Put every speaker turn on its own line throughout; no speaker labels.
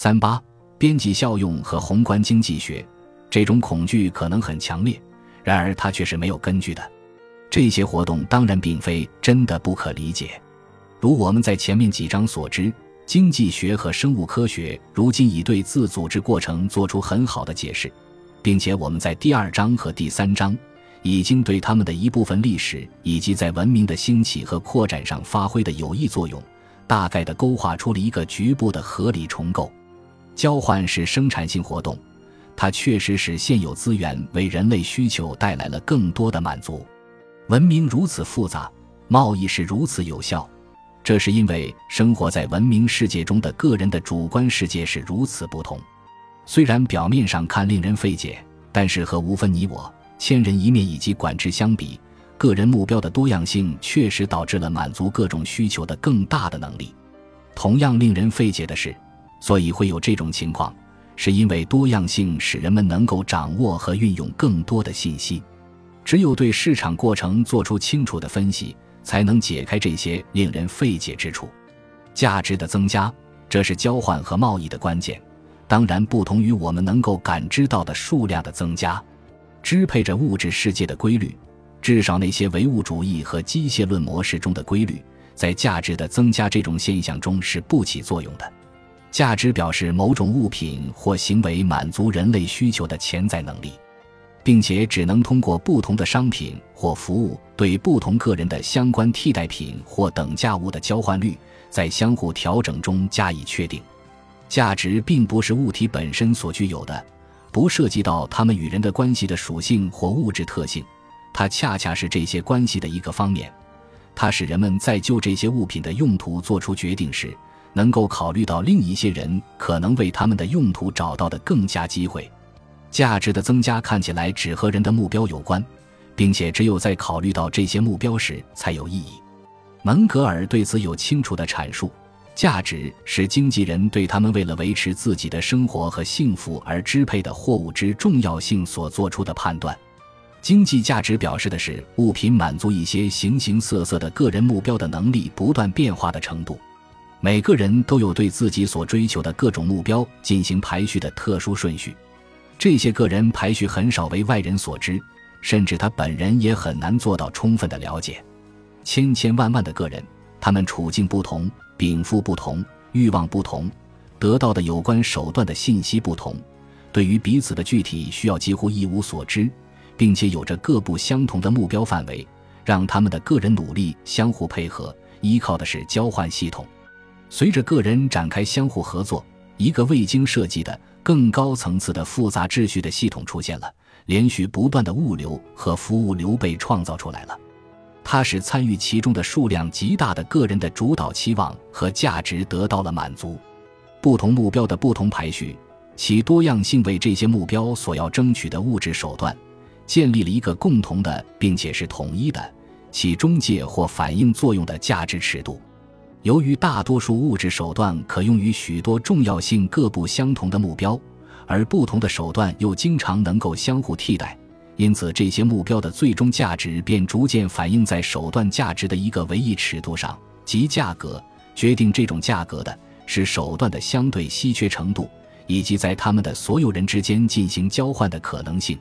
三八边际效用和宏观经济学，这种恐惧可能很强烈，然而它却是没有根据的。这些活动当然并非真的不可理解，如我们在前面几章所知，经济学和生物科学如今已对自组织过程做出很好的解释，并且我们在第二章和第三章已经对他们的一部分历史以及在文明的兴起和扩展上发挥的有益作用，大概的勾画出了一个局部的合理重构。交换是生产性活动，它确实使现有资源为人类需求带来了更多的满足。文明如此复杂，贸易是如此有效，这是因为生活在文明世界中的个人的主观世界是如此不同。虽然表面上看令人费解，但是和无分你我、千人一面以及管制相比，个人目标的多样性确实导致了满足各种需求的更大的能力。同样令人费解的是，所以会有这种情况，是因为多样性使人们能够掌握和运用更多的信息。只有对市场过程做出清楚的分析，才能解开这些令人费解之处。价值的增加，这是交换和贸易的关键。当然，不同于我们能够感知到的数量的增加，支配着物质世界的规律，至少那些唯物主义和机械论模式中的规律，在价值的增加这种现象中是不起作用的。价值表示某种物品或行为满足人类需求的潜在能力。并且只能通过不同的商品或服务对不同个人的相关替代品或等价物的交换率，在相互调整中加以确定。价值并不是物体本身所具有的，不涉及到它们与人的关系的属性或物质特性，它恰恰是这些关系的一个方面。它使人们在就这些物品的用途做出决定时，能够考虑到另一些人可能为他们的用途找到的更佳机会。价值的增加看起来只和人的目标有关，并且只有在考虑到这些目标时才有意义。门格尔对此有清楚的阐述：价值是经纪人对他们为了维持自己的生活和幸福而支配的货物之重要性所做出的判断。经济价值表示的是物品满足一些形形色色的个人目标的能力不断变化的程度。每个人都有对自己所追求的各种目标进行排序的特殊顺序。这些个人排序很少为外人所知，甚至他本人也很难做到充分的了解。千千万万的个人，他们处境不同，禀赋不同，欲望不同，得到的有关手段的信息不同，对于彼此的具体需要几乎一无所知，并且有着各不相同的目标范围，让他们的个人努力相互配合，依靠的是交换系统。随着个人展开相互合作，一个未经设计的。更高层次的复杂秩序的系统出现了，连续不断的物流和服务流被创造出来了。它使参与其中的数量极大的个人的主导期望和价值得到了满足。不同目标的不同排序，其多样性为这些目标所要争取的物质手段建立了一个共同的并且是统一的起中介或反映作用的价值尺度。由于大多数物质手段可用于许多重要性各不相同的目标，而不同的手段又经常能够相互替代，因此这些目标的最终价值便逐渐反映在手段价值的一个唯一尺度上，即价格。决定这种价格的是手段的相对稀缺程度，以及在他们的所有人之间进行交换的可能性。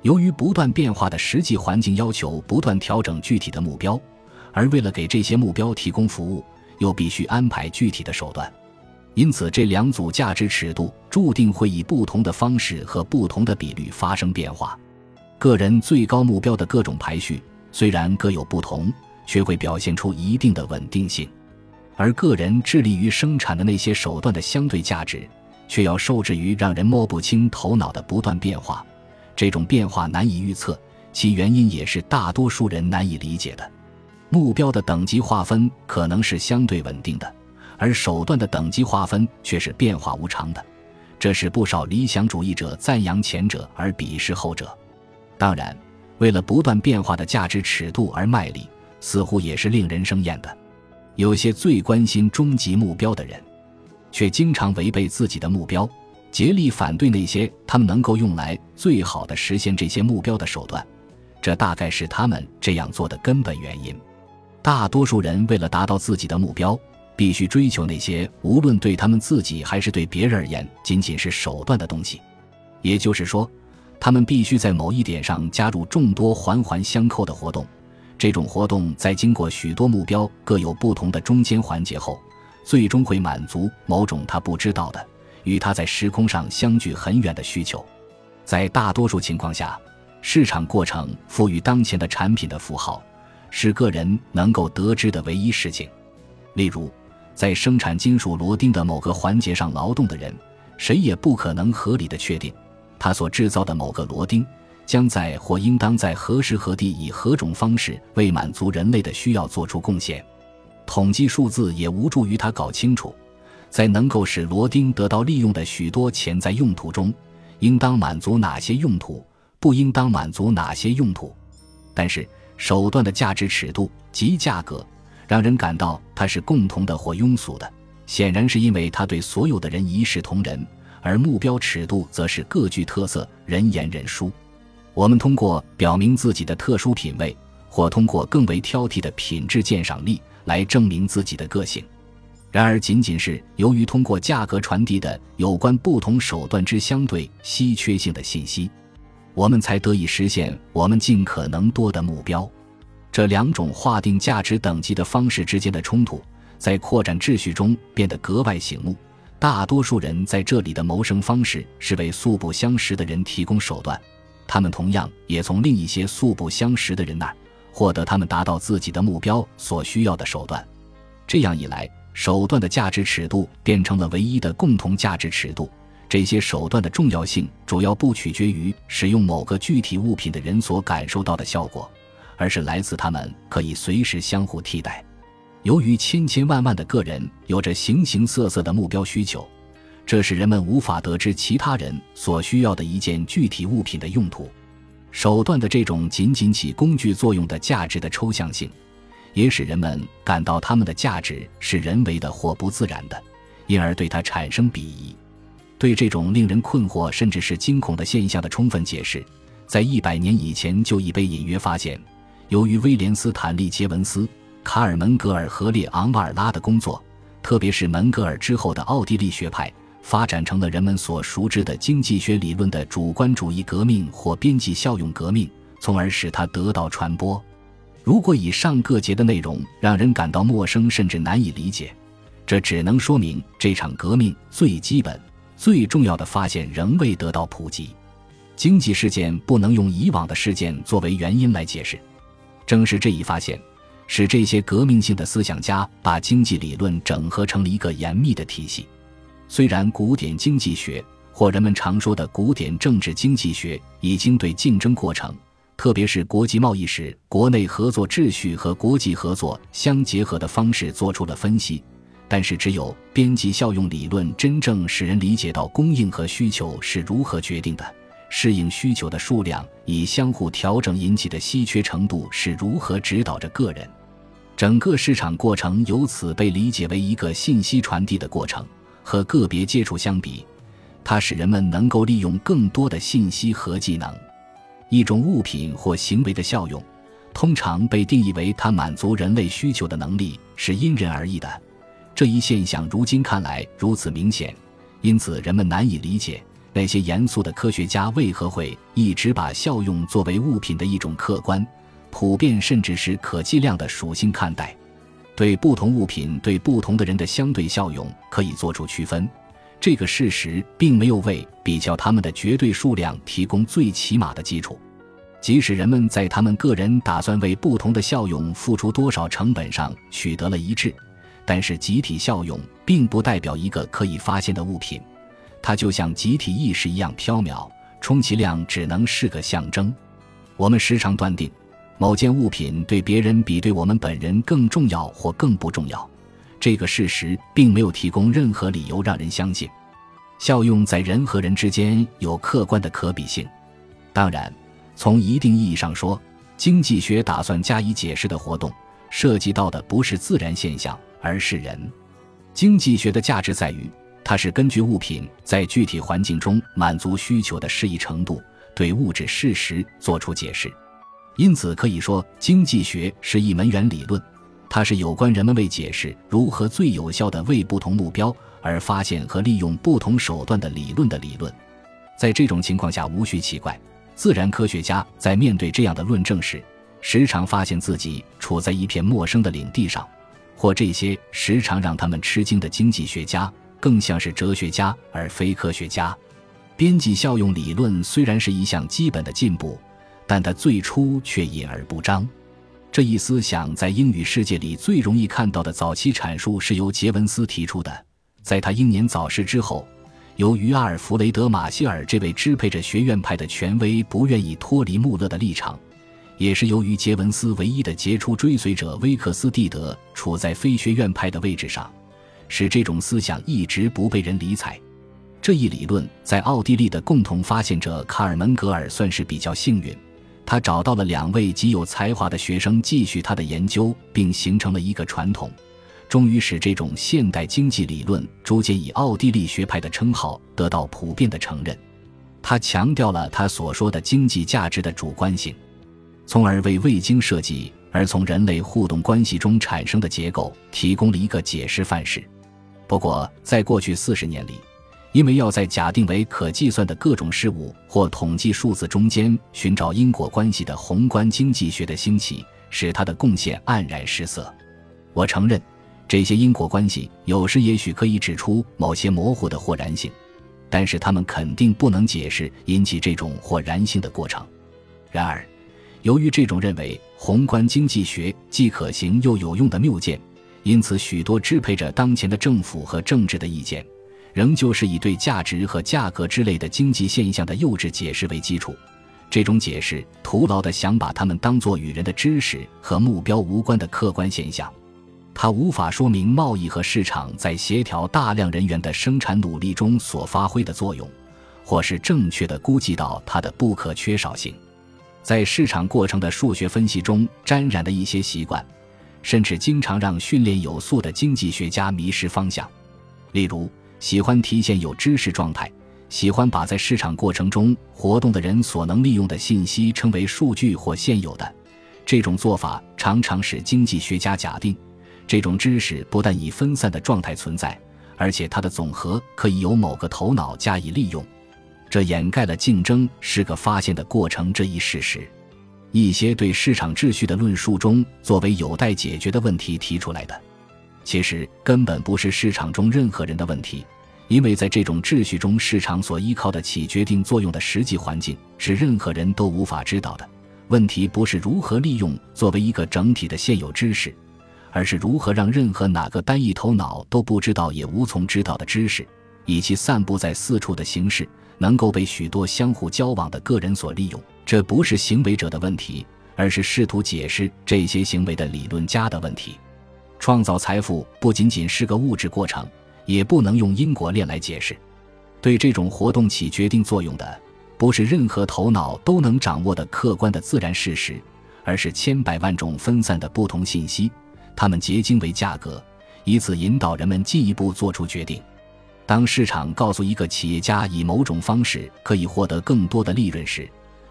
由于不断变化的实际环境要求不断调整具体的目标，而为了给这些目标提供服务。又必须安排具体的手段，因此这两组价值尺度注定会以不同的方式和不同的比率发生变化。个人最高目标的各种排序虽然各有不同，却会表现出一定的稳定性；而个人致力于生产的那些手段的相对价值，却要受制于让人摸不清头脑的不断变化。这种变化难以预测，其原因也是大多数人难以理解的。目标的等级划分可能是相对稳定的，而手段的等级划分却是变化无常的。这使不少理想主义者赞扬前者而鄙视后者。当然，为了不断变化的价值尺度而卖力，似乎也是令人生厌的。有些最关心终极目标的人，却经常违背自己的目标，竭力反对那些他们能够用来最好的实现这些目标的手段。这大概是他们这样做的根本原因。大多数人为了达到自己的目标，必须追求那些无论对他们自己还是对别人而言仅仅是手段的东西。也就是说，他们必须在某一点上加入众多环环相扣的活动。这种活动在经过许多目标各有不同的中间环节后，最终会满足某种他不知道的、与他在时空上相距很远的需求。在大多数情况下，市场过程赋予当前的产品的符号，是个人能够得知的唯一事情。例如，在生产金属螺钉的某个环节上劳动的人，谁也不可能合理的确定，他所制造的某个螺钉。将在或应当在何时何地以何种方式为满足人类的需要做出贡献，统计数字也无助于他搞清楚，在能够使螺钉得到利用的许多潜在用途中，应当满足哪些用途，不应当满足哪些用途。但是手段的价值尺度及价格，让人感到它是共同的或庸俗的，显然是因为它对所有的人一视同仁，而目标尺度则是各具特色，人言人殊。我们通过表明自己的特殊品味，或通过更为挑剔的品质鉴赏力来证明自己的个性。然而，仅仅是由于通过价格传递的有关不同手段之相对稀缺性的信息，我们才得以实现我们尽可能多的目标。这两种划定价值等级的方式之间的冲突，在扩展秩序中变得格外醒目。大多数人在这里的谋生方式是为素不相识的人提供手段。他们同样也从另一些素不相识的人那儿获得他们达到自己的目标所需要的手段。这样一来，手段的价值尺度变成了唯一的共同价值尺度。这些手段的重要性主要不取决于使用某个具体物品的人所感受到的效果，而是来自他们可以随时相互替代。由于千千万万的个人有着形形色色的目标需求。这使人们无法得知其他人所需要的一件具体物品的用途。手段的这种仅仅起工具作用的价值的抽象性，也使人们感到它们的价值是人为的或不自然的，因而对它产生鄙夷。对这种令人困惑甚至是惊恐的现象的充分解释，在一百年以前就已被隐约发现。由于威廉斯坦利杰文斯、卡尔门格尔和列昂瓦尔拉的工作，特别是门格尔之后的奥地利学派。发展成了人们所熟知的经济学理论的主观主义革命或边际效用革命，从而使它得到传播。如果以上各节的内容让人感到陌生甚至难以理解，这只能说明这场革命最基本、最重要的发现仍未得到普及。经济事件不能用以往的事件作为原因来解释。正是这一发现，使这些革命性的思想家把经济理论整合成了一个严密的体系。虽然古典经济学或人们常说的古典政治经济学已经对竞争过程，特别是国际贸易时国内合作秩序和国际合作相结合的方式做出了分析，但是只有边际效用理论真正使人理解到供应和需求是如何决定的，适应需求的数量以相互调整引起的稀缺程度是如何指导着个人，整个市场过程由此被理解为一个信息传递的过程。和个别接触相比，它使人们能够利用更多的信息和技能。一种物品或行为的效用，通常被定义为它满足人类需求的能力是因人而异的。这一现象如今看来如此明显，因此人们难以理解那些严肃的科学家为何会一直把效用作为物品的一种客观、普遍甚至是可计量的属性看待。对不同物品对不同的人的相对效用可以做出区分，这个事实并没有为比较它们的绝对数量提供最起码的基础。即使人们在他们个人打算为不同的效用付出多少成本上取得了一致，但是集体效用并不代表一个可以发现的物品，它就像集体意识一样缥缈，充其量只能是个象征。我们时常断定。某件物品对别人比对我们本人更重要或更不重要，这个事实并没有提供任何理由让人相信，效用在人和人之间有客观的可比性。当然，从一定意义上说，经济学打算加以解释的活动涉及到的不是自然现象，而是人。经济学的价值在于，它是根据物品在具体环境中满足需求的适宜程度，对物质事实作出解释。因此可以说，经济学是一门原理论，它是有关人们为解释如何最有效地为不同目标而发现和利用不同手段的理论的理论。在这种情况下，无需奇怪，自然科学家在面对这样的论证时，时常发现自己处在一片陌生的领地上，或这些时常让他们吃惊的经济学家更像是哲学家而非科学家。边际效用理论虽然是一项基本的进步，但它最初却隐而不彰。这一思想在英语世界里最容易看到的早期阐述是由杰文斯提出的。在他英年早逝之后，由于阿尔弗雷德·马歇尔这位支配着学院派的权威不愿意脱离穆勒的立场，也是由于杰文斯唯一的杰出追随者威克斯蒂德处在非学院派的位置上，使这种思想一直不被人理睬。这一理论在奥地利的共同发现者卡尔门格尔算是比较幸运。他找到了两位极有才华的学生继续他的研究，并形成了一个传统，终于使这种现代经济理论逐渐以奥地利学派的称号得到普遍的承认。他强调了他所说的经济价值的主观性，从而为未经设计而从人类互动关系中产生的结构提供了一个解释范式。不过，在过去四十年里，因为要在假定为可计算的各种事物或统计数字中间寻找因果关系的宏观经济学的兴起，使它的贡献黯然失色。我承认，这些因果关系有时也许可以指出某些模糊的或然性，但是它们肯定不能解释引起这种或然性的过程。然而，由于这种认为宏观经济学既可行又有用的谬见，因此许多支配着当前的政府和政治的意见。仍旧是以对价值和价格之类的经济现象的幼稚解释为基础，这种解释徒劳地想把它们当作与人的知识和目标无关的客观现象，它无法说明贸易和市场在协调大量人员的生产努力中所发挥的作用，或是正确地估计到它的不可缺少性。在市场过程的数学分析中沾染的一些习惯，甚至经常让训练有素的经济学家迷失方向，例如。喜欢提现有知识状态，喜欢把在市场过程中活动的人所能利用的信息称为数据或现有的。这种做法常常使经济学家假定，这种知识不但以分散的状态存在，而且它的总和可以由某个头脑加以利用。这掩盖了竞争是个发现的过程这一事实。一些对市场秩序的论述中，作为有待解决的问题提出来的。其实根本不是市场中任何人的问题，因为在这种秩序中，市场所依靠的起决定作用的实际环境是任何人都无法知道的。问题不是如何利用作为一个整体的现有知识，而是如何让任何哪个单一头脑都不知道也无从知道的知识，以其散布在四处的形式，能够被许多相互交往的个人所利用。这不是行为者的问题，而是试图解释这些行为的理论家的问题。创造财富不仅仅是个物质过程，也不能用因果链来解释。对这种活动起决定作用的，不是任何头脑都能掌握的客观的自然事实，而是千百万种分散的不同信息，它们结晶为价格，以此引导人们进一步做出决定。当市场告诉一个企业家以某种方式可以获得更多的利润时，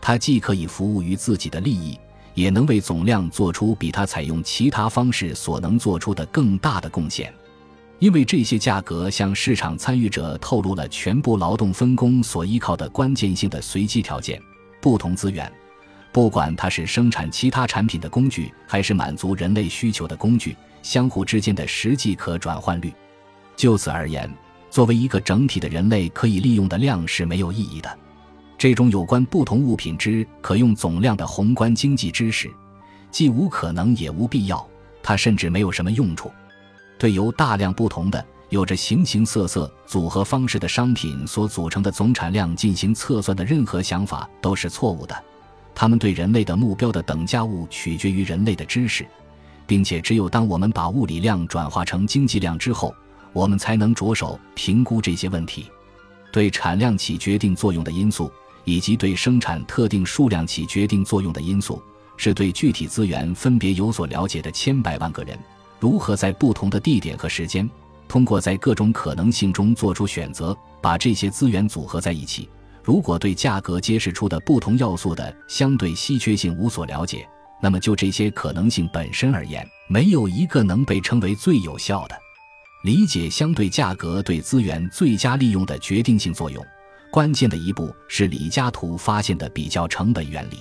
他既可以服务于自己的利益。也能为总量做出比他采用其他方式所能做出的更大的贡献，因为这些价格向市场参与者透露了全部劳动分工所依靠的关键性的随机条件。不同资源，不管它是生产其他产品的工具，还是满足人类需求的工具，相互之间的实际可转换率。就此而言，作为一个整体的人类可以利用的量是没有意义的。这种有关不同物品之可用总量的宏观经济知识，既无可能也无必要，它甚至没有什么用处。对由大量不同的、有着形形色色组合方式的商品所组成的总产量进行测算的任何想法都是错误的。他们对人类的目标的等价物取决于人类的知识，并且只有当我们把物理量转化成经济量之后，我们才能着手评估这些问题。对产量起决定作用的因素。以及对生产特定数量起决定作用的因素，是对具体资源分别有所了解的千百万个人如何在不同的地点和时间，通过在各种可能性中做出选择，把这些资源组合在一起。如果对价格揭示出的不同要素的相对稀缺性无所了解，那么就这些可能性本身而言，没有一个能被称为最有效的。理解相对价格对资源最佳利用的决定性作用，关键的一步是李嘉图发现的比较成本原理。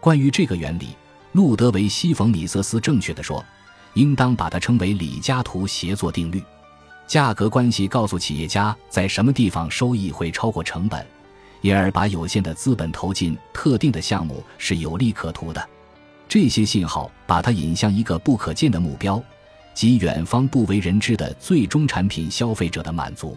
关于这个原理，路德维希·冯·米瑟斯正确的说，应当把它称为李嘉图协作定律。价格关系告诉企业家在什么地方收益会超过成本，因而把有限的资本投进特定的项目是有利可图的。这些信号把它引向一个不可见的目标。及远方不为人知的最终产品消费者的满足。